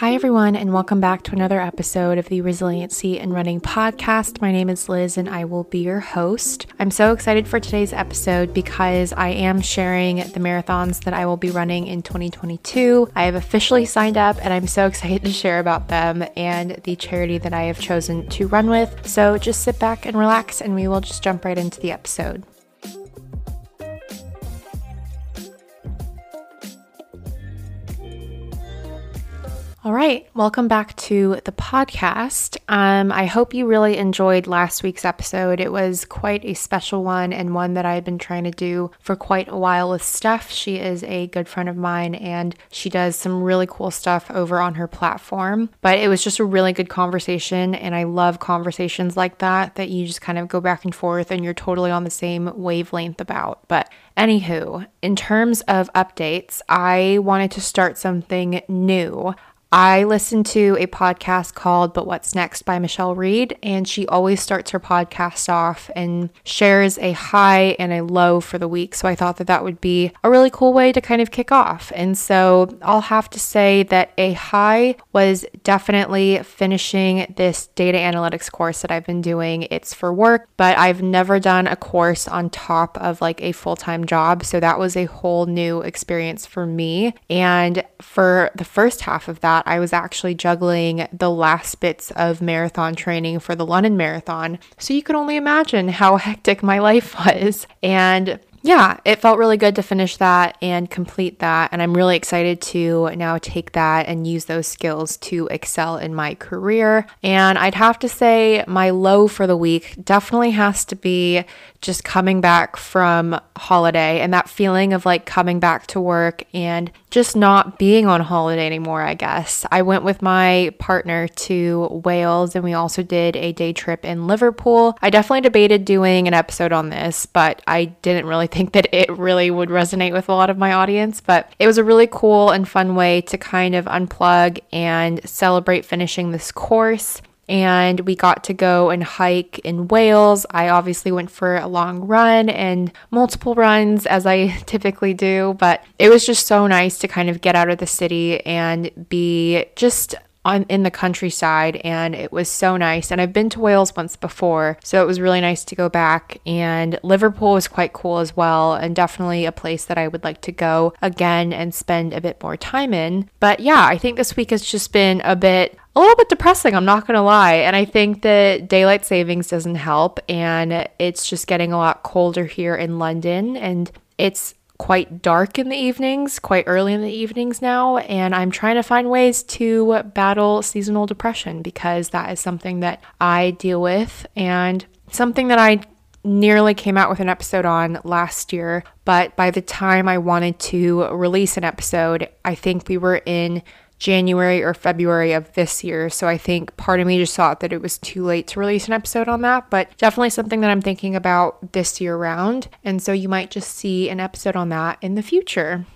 Hi, everyone, and welcome back to another episode of the Resiliency and Running podcast. My name is Liz, and I will be your host. I'm so excited for today's episode because I am sharing the marathons that I will be running in 2022. I have officially signed up, and I'm so excited to share about them and the charity that I have chosen to run with. So just sit back and relax, and we will just jump right into the episode. All right, welcome back to the podcast. Um, I hope you really enjoyed last week's episode. It was quite a special one and one that I've been trying to do for quite a while with Steph. She is a good friend of mine and she does some really cool stuff over on her platform. But it was just a really good conversation, and I love conversations like that that you just kind of go back and forth and you're totally on the same wavelength about. But Anywho, in terms of updates, I wanted to start something new. I listen to a podcast called But What's Next by Michelle Reed, and she always starts her podcast off and shares a high and a low for the week. So I thought that that would be a really cool way to kind of kick off. And so I'll have to say that a high was definitely finishing this data analytics course that I've been doing. It's for work, but I've never done a course on top of like a full time job. So that was a whole new experience for me. And for the first half of that, that, I was actually juggling the last bits of marathon training for the London Marathon. So you can only imagine how hectic my life was. And yeah, it felt really good to finish that and complete that. And I'm really excited to now take that and use those skills to excel in my career. And I'd have to say, my low for the week definitely has to be just coming back from holiday and that feeling of like coming back to work and just not being on holiday anymore, I guess. I went with my partner to Wales and we also did a day trip in Liverpool. I definitely debated doing an episode on this, but I didn't really think that it really would resonate with a lot of my audience. But it was a really cool and fun way to kind of unplug and celebrate finishing this course and we got to go and hike in Wales. I obviously went for a long run and multiple runs as I typically do, but it was just so nice to kind of get out of the city and be just on in the countryside and it was so nice and I've been to Wales once before so it was really nice to go back and Liverpool was quite cool as well and definitely a place that I would like to go again and spend a bit more time in but yeah I think this week has just been a bit a little bit depressing, I'm not to lie. And I think that daylight savings doesn't help. And it's just getting a lot colder here in London. And it's quite dark in the evenings, quite early in the evenings now. And I'm trying to find ways to battle seasonal depression because that is something that I deal with and something that I nearly came out with an episode on last year, but by the time I wanted to release an episode, I think we were in January or February of this year. So I think part of me just thought that it was too late to release an episode on that, but definitely something that I'm thinking about this year round. And so you might just see an episode on that in the future.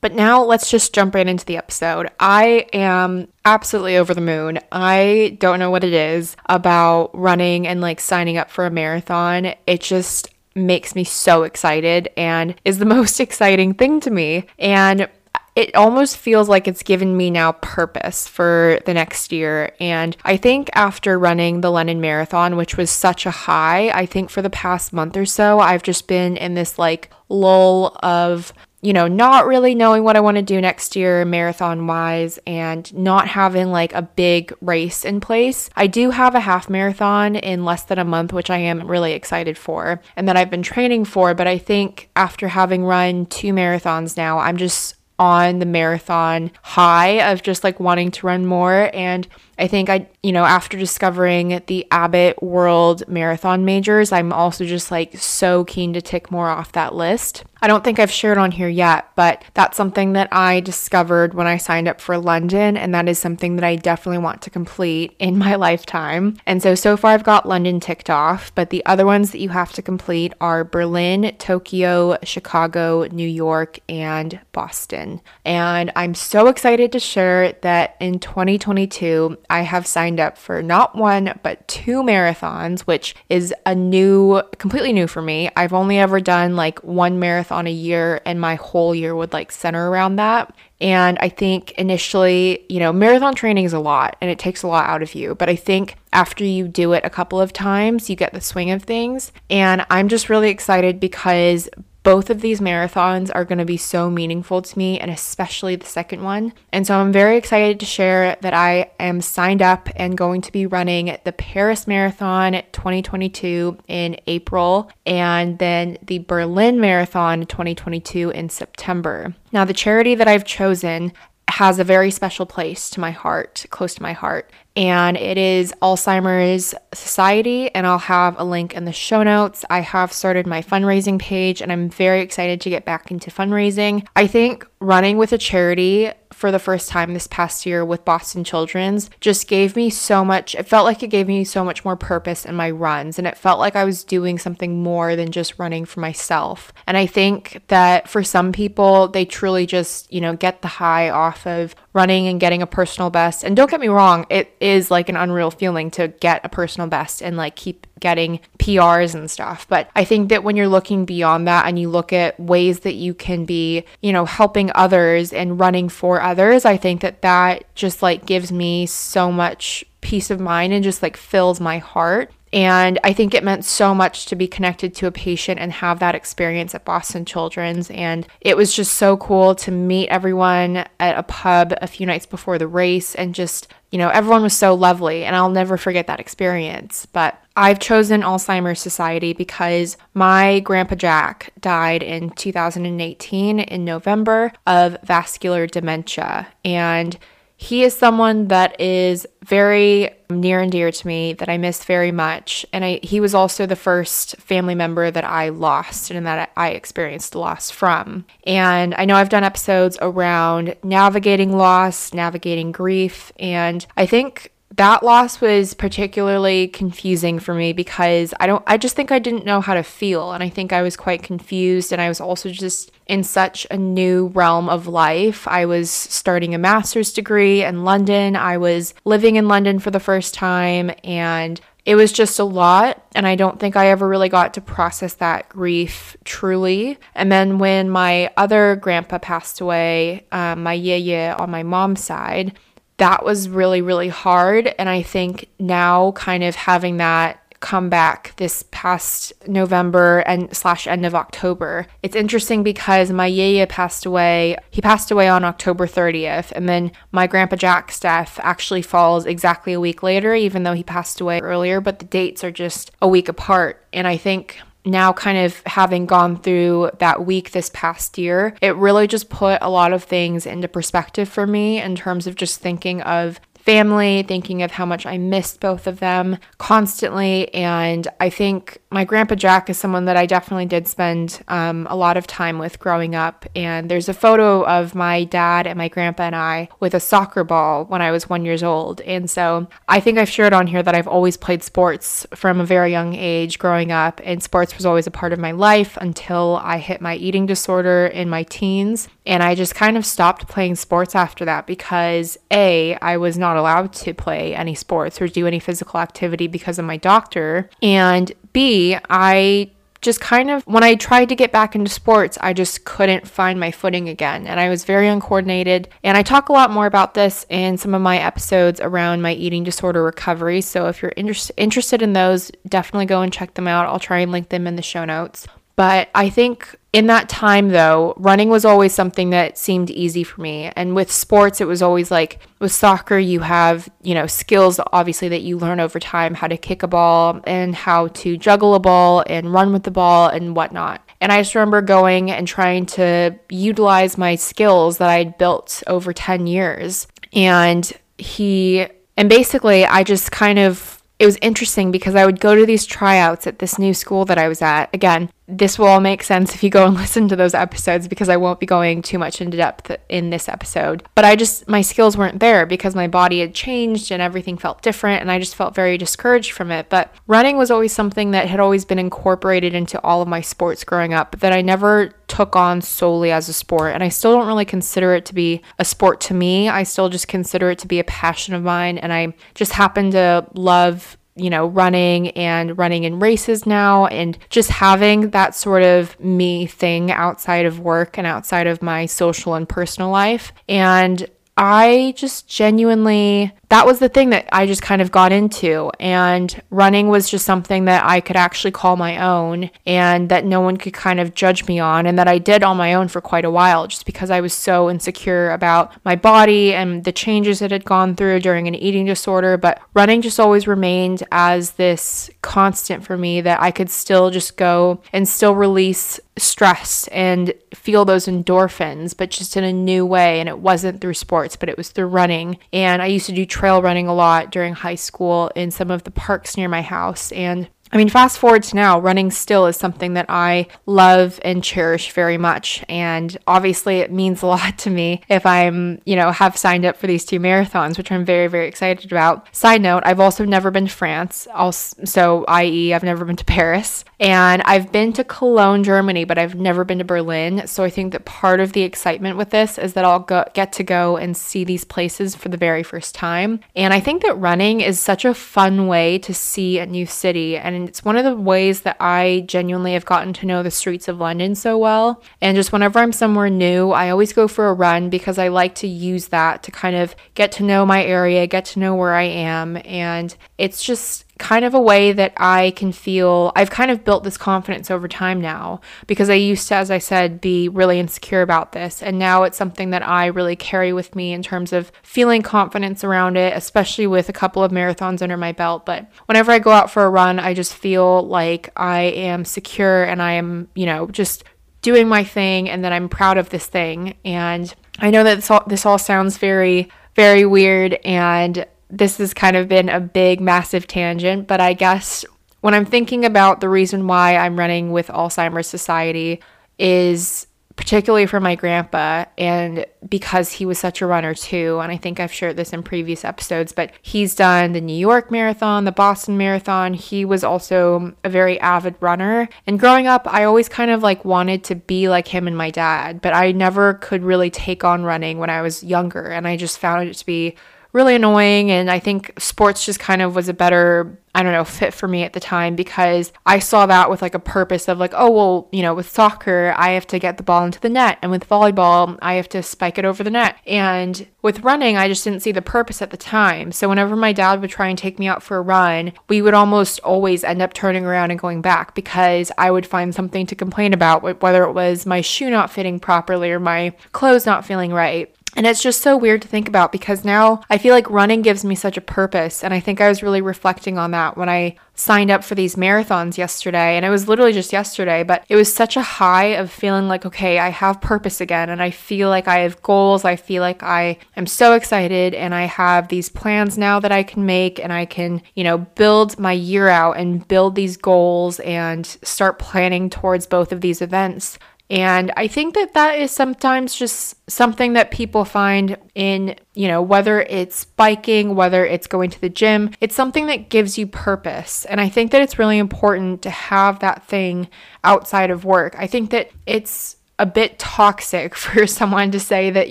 But now let's just jump right into the episode. I am absolutely over the moon. I don't know what it is about running and like signing up for a marathon. It just makes me so excited and is the most exciting thing to me. And it almost feels like it's given me now purpose for the next year. And I think after running the London Marathon, which was such a high, I think for the past month or so, I've just been in this like lull of you know, not really knowing what I want to do next year marathon wise and not having like a big race in place. I do have a half marathon in less than a month, which I am really excited for and that I've been training for. But I think after having run two marathons now, I'm just on the marathon high of just like wanting to run more. And I think I you know, after discovering the Abbott World Marathon Majors, I'm also just like so keen to tick more off that list. I don't think I've shared on here yet, but that's something that I discovered when I signed up for London, and that is something that I definitely want to complete in my lifetime. And so, so far, I've got London ticked off, but the other ones that you have to complete are Berlin, Tokyo, Chicago, New York, and Boston. And I'm so excited to share that in 2022, I have signed up for not one, but two marathons, which is a new, completely new for me. I've only ever done like one marathon a year and my whole year would like center around that. And I think initially, you know, marathon training is a lot and it takes a lot out of you. But I think after you do it a couple of times, you get the swing of things. And I'm just really excited because both of these marathons are going to be so meaningful to me, and especially the second one. And so I'm very excited to share that I am signed up and going to be running the Paris Marathon 2022 in April, and then the Berlin Marathon 2022 in September. Now, the charity that I've chosen has a very special place to my heart, close to my heart. And it is Alzheimer's Society, and I'll have a link in the show notes. I have started my fundraising page, and I'm very excited to get back into fundraising. I think running with a charity for the first time this past year with Boston Children's just gave me so much. It felt like it gave me so much more purpose in my runs, and it felt like I was doing something more than just running for myself. And I think that for some people, they truly just, you know, get the high off of running and getting a personal best. And don't get me wrong, it is like an unreal feeling to get a personal best and like keep getting PRs and stuff. But I think that when you're looking beyond that and you look at ways that you can be, you know, helping others and running for others, I think that that just like gives me so much peace of mind and just like fills my heart and I think it meant so much to be connected to a patient and have that experience at Boston Children's. And it was just so cool to meet everyone at a pub a few nights before the race and just, you know, everyone was so lovely. And I'll never forget that experience. But I've chosen Alzheimer's Society because my grandpa Jack died in 2018 in November of vascular dementia. And he is someone that is very near and dear to me that I miss very much. And I, he was also the first family member that I lost and that I experienced loss from. And I know I've done episodes around navigating loss, navigating grief. And I think that loss was particularly confusing for me because I don't I just think I didn't know how to feel. And I think I was quite confused. And I was also just in such a new realm of life. I was starting a master's degree in London. I was living in London for the first time. And it was just a lot. And i don't think i ever really got to process that grief truly. And then when my other grandpa passed away um, my yeye on my mom's side that was really, really hard. And I think now, kind of having that come back this past November and slash end of October. It's interesting because my yaya passed away. He passed away on October 30th, and then my grandpa Jack's death actually falls exactly a week later, even though he passed away earlier. But the dates are just a week apart, and I think now kind of having gone through that week this past year, it really just put a lot of things into perspective for me in terms of just thinking of family, thinking of how much I missed both of them constantly. And I think my grandpa Jack is someone that I definitely did spend um, a lot of time with growing up. And there's a photo of my dad and my grandpa and I with a soccer ball when I was one years old. And so I think I've shared on here that I've always played sports from a very young age growing up. And sports was always a part of my life until I hit my eating disorder in my teens. And I just kind of stopped playing sports after that because A, I was not allowed to play any sports or do any physical activity because of my doctor. And B, I just kind of, when I tried to get back into sports, I just couldn't find my footing again. And I was very uncoordinated. And I talk a lot more about this in some of my episodes around my eating disorder recovery. So if you're inter- interested in those, definitely go and check them out. I'll try and link them in the show notes. But I think in that time, though, running was always something that seemed easy for me. And with sports, it was always like with soccer, you have, you know, skills obviously that you learn over time how to kick a ball and how to juggle a ball and run with the ball and whatnot. And I just remember going and trying to utilize my skills that I'd built over 10 years. And he And basically, I just kind of it was interesting because I would go to these tryouts at this new school that I was at. Again, this will all make sense if you go and listen to those episodes because I won't be going too much into depth in this episode. But I just, my skills weren't there because my body had changed and everything felt different and I just felt very discouraged from it. But running was always something that had always been incorporated into all of my sports growing up that I never took on solely as a sport. And I still don't really consider it to be a sport to me. I still just consider it to be a passion of mine. And I just happen to love you know, running and running in races now and just having that sort of me thing outside of work and outside of my social and personal life. And I just genuinely that was the thing that I just kind of got into. And running was just something that I could actually call my own and that no one could kind of judge me on. And that I did on my own for quite a while just because I was so insecure about my body and the changes it had gone through during an eating disorder. But running just always remained as this constant for me that I could still just go and still release stress and feel those endorphins, but just in a new way. And it wasn't through sports, but it was through running. And I used to do trail running a lot during high school in some of the parks near my house. And I mean, fast forward to now, running still is something that I love and cherish very much. And obviously, it means a lot to me if I'm, you know, have signed up for these two marathons, which I'm very, very excited about. Side note, I've also never been to France, also, so i.e., I've never been to Paris. And I've been to Cologne, Germany, but I've never been to Berlin. So I think that part of the excitement with this is that I'll go, get to go and see these places for the very first time. And I think that running is such a fun way to see a new city. And and it's one of the ways that I genuinely have gotten to know the streets of London so well. And just whenever I'm somewhere new, I always go for a run because I like to use that to kind of get to know my area, get to know where I am. And it's just kind of a way that I can feel I've kind of built this confidence over time now because I used to, as I said, be really insecure about this. And now it's something that I really carry with me in terms of feeling confidence around it, especially with a couple of marathons under my belt. But whenever I go out for a run, I just feel like I am secure and I am, you know, just doing my thing and that I'm proud of this thing. And I know that this all, this all sounds very, very weird and this has kind of been a big, massive tangent, but I guess when I'm thinking about the reason why I'm running with Alzheimer's Society is particularly for my grandpa and because he was such a runner too and i think i've shared this in previous episodes but he's done the new york marathon the boston marathon. He was also a very avid runner. And growing up i always kind of like wanted to be like him and my dad but i never could really take on running when i was younger and i just found it to be really annoying. And I think sports just kind of was a better, I don't know, fit for me at the time because I saw that with like a purpose of like, oh, well, you know, with soccer, I have to get the ball into the net. And with volleyball, I have to spike it over the net. And with running, I just didn't see the purpose at the time. So whenever my dad would try and take me out for a run, we would almost always end up turning around and going back because I would find something to complain about, whether it was my shoe not fitting properly or my clothes not feeling right. And it's just so weird to think about because now I feel like running gives me such a purpose. And I think I was really reflecting on that when I signed up for these marathons yesterday. And it was literally just yesterday, but it was such a high of feeling like, okay, I have purpose again. And I feel like I have goals. I feel like I am so excited and I have these plans now that I can make and I can, you know, build my year out and build these goals and start planning towards both of these events. And I think that that is sometimes just something that people find in, you know, whether it's biking, whether it's going to the gym, it's something that gives you purpose. And I think that it's really important to have that thing outside of work. I think that it's a bit toxic for someone to say that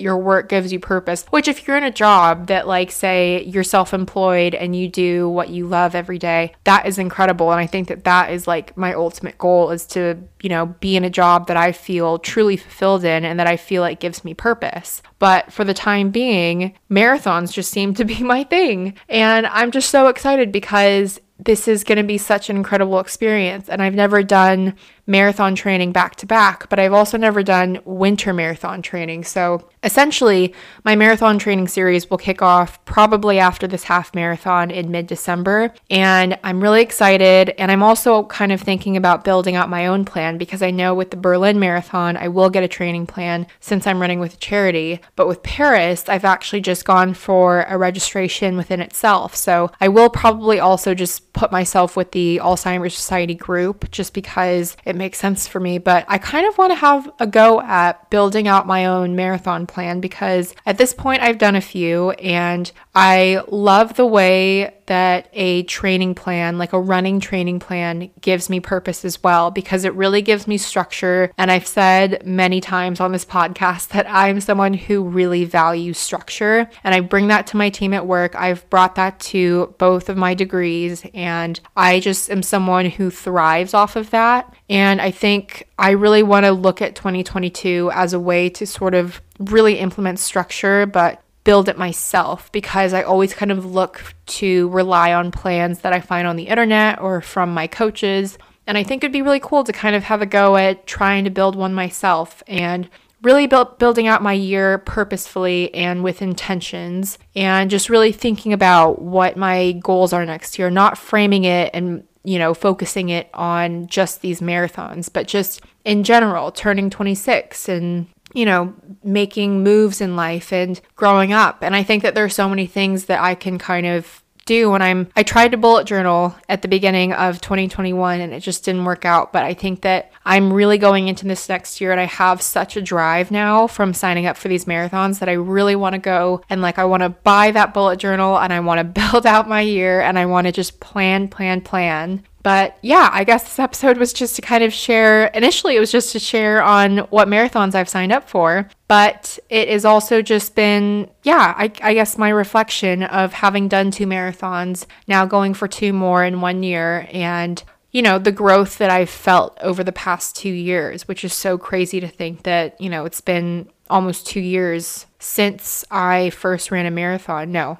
your work gives you purpose. Which, if you're in a job that, like, say, you're self employed and you do what you love every day, that is incredible. And I think that that is like my ultimate goal is to, you know, be in a job that I feel truly fulfilled in and that I feel like gives me purpose. But for the time being, marathons just seem to be my thing. And I'm just so excited because this is going to be such an incredible experience. And I've never done marathon training back to back, but I've also never done winter marathon training. So essentially, my marathon training series will kick off probably after this half marathon in mid December. And I'm really excited. And I'm also kind of thinking about building out my own plan because I know with the Berlin Marathon, I will get a training plan since I'm running with a charity. But with Paris, I've actually just gone for a registration within itself. So I will probably also just put myself with the Alzheimer's Society group just because it makes sense for me. But I kind of want to have a go at building out my own marathon plan because at this point I've done a few and I love the way that a training plan, like a running training plan, gives me purpose as well because it really gives me structure. And I've said many times on this podcast that I'm someone who really values structure. And I bring that to my team at work. I've brought that to both of my degrees. And I just am someone who thrives off of that. And I think I really want to look at 2022 as a way to sort of really implement structure, but build it myself because I always kind of look to rely on plans that I find on the internet or from my coaches. And I think it'd be really cool to kind of have a go at trying to build one myself and really build, building out my year purposefully and with intentions and just really thinking about what my goals are next year, not framing it and you know, focusing it on just these marathons, but just in general, turning 26 and you know, making moves in life and growing up. And I think that there's so many things that I can kind of do when I'm I tried to bullet journal at the beginning of 2021 and it just didn't work out, but I think that I'm really going into this next year and I have such a drive now from signing up for these marathons that I really want to go and like I want to buy that bullet journal and I want to build out my year and I want to just plan plan plan but yeah, I guess this episode was just to kind of share. Initially, it was just to share on what marathons I've signed up for, but it has also just been, yeah, I, I, guess my reflection of having done two marathons, now going for two more in one year, and you know, the growth that I've felt over the past two years, which is so crazy to think that, you know, it's been almost two years since I first ran a marathon. No,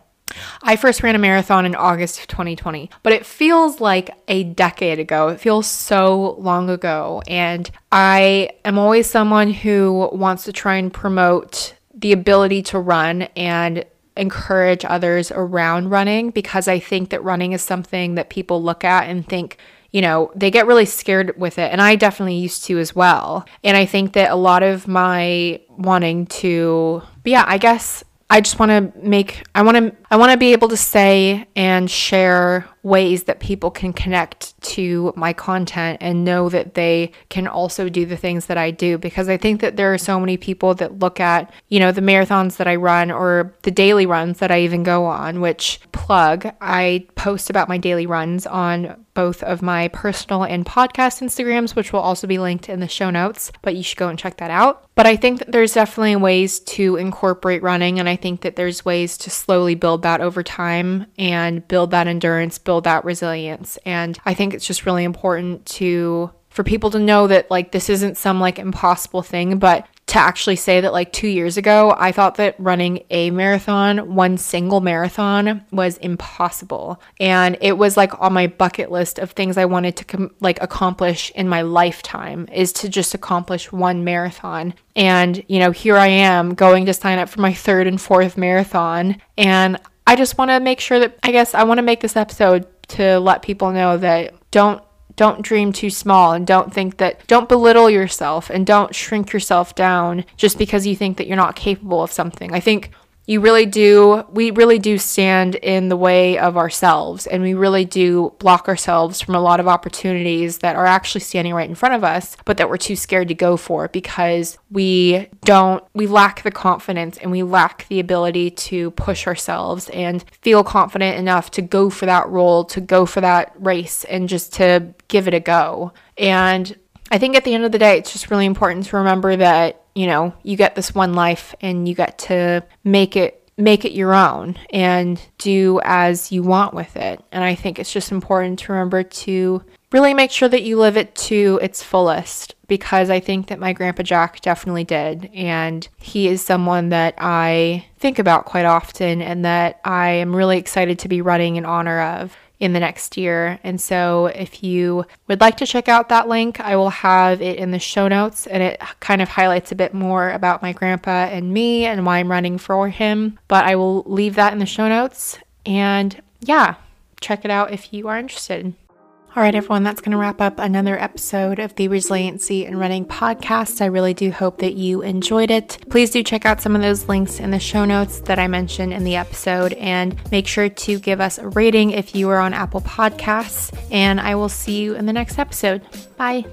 I first ran a marathon in August of 2020, but it feels like a decade ago. It feels so long ago. And I am always someone who wants to try and promote the ability to run and encourage others around running because I think that running is something that people look at and think, you know, they get really scared with it. And I definitely used to as well. And I think that a lot of my wanting to, yeah, I guess I just want to make I want to I want to be able to say and share ways that people can connect to my content and know that they can also do the things that I do because I think that there are so many people that look at, you know, the marathons that I run or the daily runs that I even go on, which plug, I post about my daily runs on both of my personal and podcast Instagrams, which will also be linked in the show notes, but you should go and check that out. But I think that there's definitely ways to incorporate running, and I think that there's ways to slowly build that over time and build that endurance, build that resilience. And I think it's just really important to for people to know that like this isn't some like impossible thing, but to actually say that like 2 years ago I thought that running a marathon, one single marathon was impossible. And it was like on my bucket list of things I wanted to com- like accomplish in my lifetime is to just accomplish one marathon. And you know, here I am going to sign up for my third and fourth marathon and I just want to make sure that I guess I want to make this episode to let people know that don't don't dream too small and don't think that don't belittle yourself and don't shrink yourself down just because you think that you're not capable of something. I think you really do we really do stand in the way of ourselves and we really do block ourselves from a lot of opportunities that are actually standing right in front of us but that we're too scared to go for because we don't we lack the confidence and we lack the ability to push ourselves and feel confident enough to go for that role to go for that race and just to give it a go. And I think at the end of the day, it's just really important to remember that, you know, you get this one life and you get to make it make it your own and do as you want with it. And I think it's just important to remember to really make sure that you live it to its fullest because I think that my grandpa Jack definitely did. And he is someone that I think about quite often and that I am really excited to be running in honor of in the next year. And so if you would like to check out that link, I will have it in the show notes and it kind of highlights a bit more about my grandpa and me and why I'm running for him. But I will leave that in the show notes. And yeah, check it out if you are interested. All right, everyone, that's going to wrap up another episode of the Resiliency and Running podcast. I really do hope that you enjoyed it. Please do check out some of those links in the show notes that I mentioned in the episode and make sure to give us a rating if you are on Apple Podcasts. And I will see you in the next episode. Bye.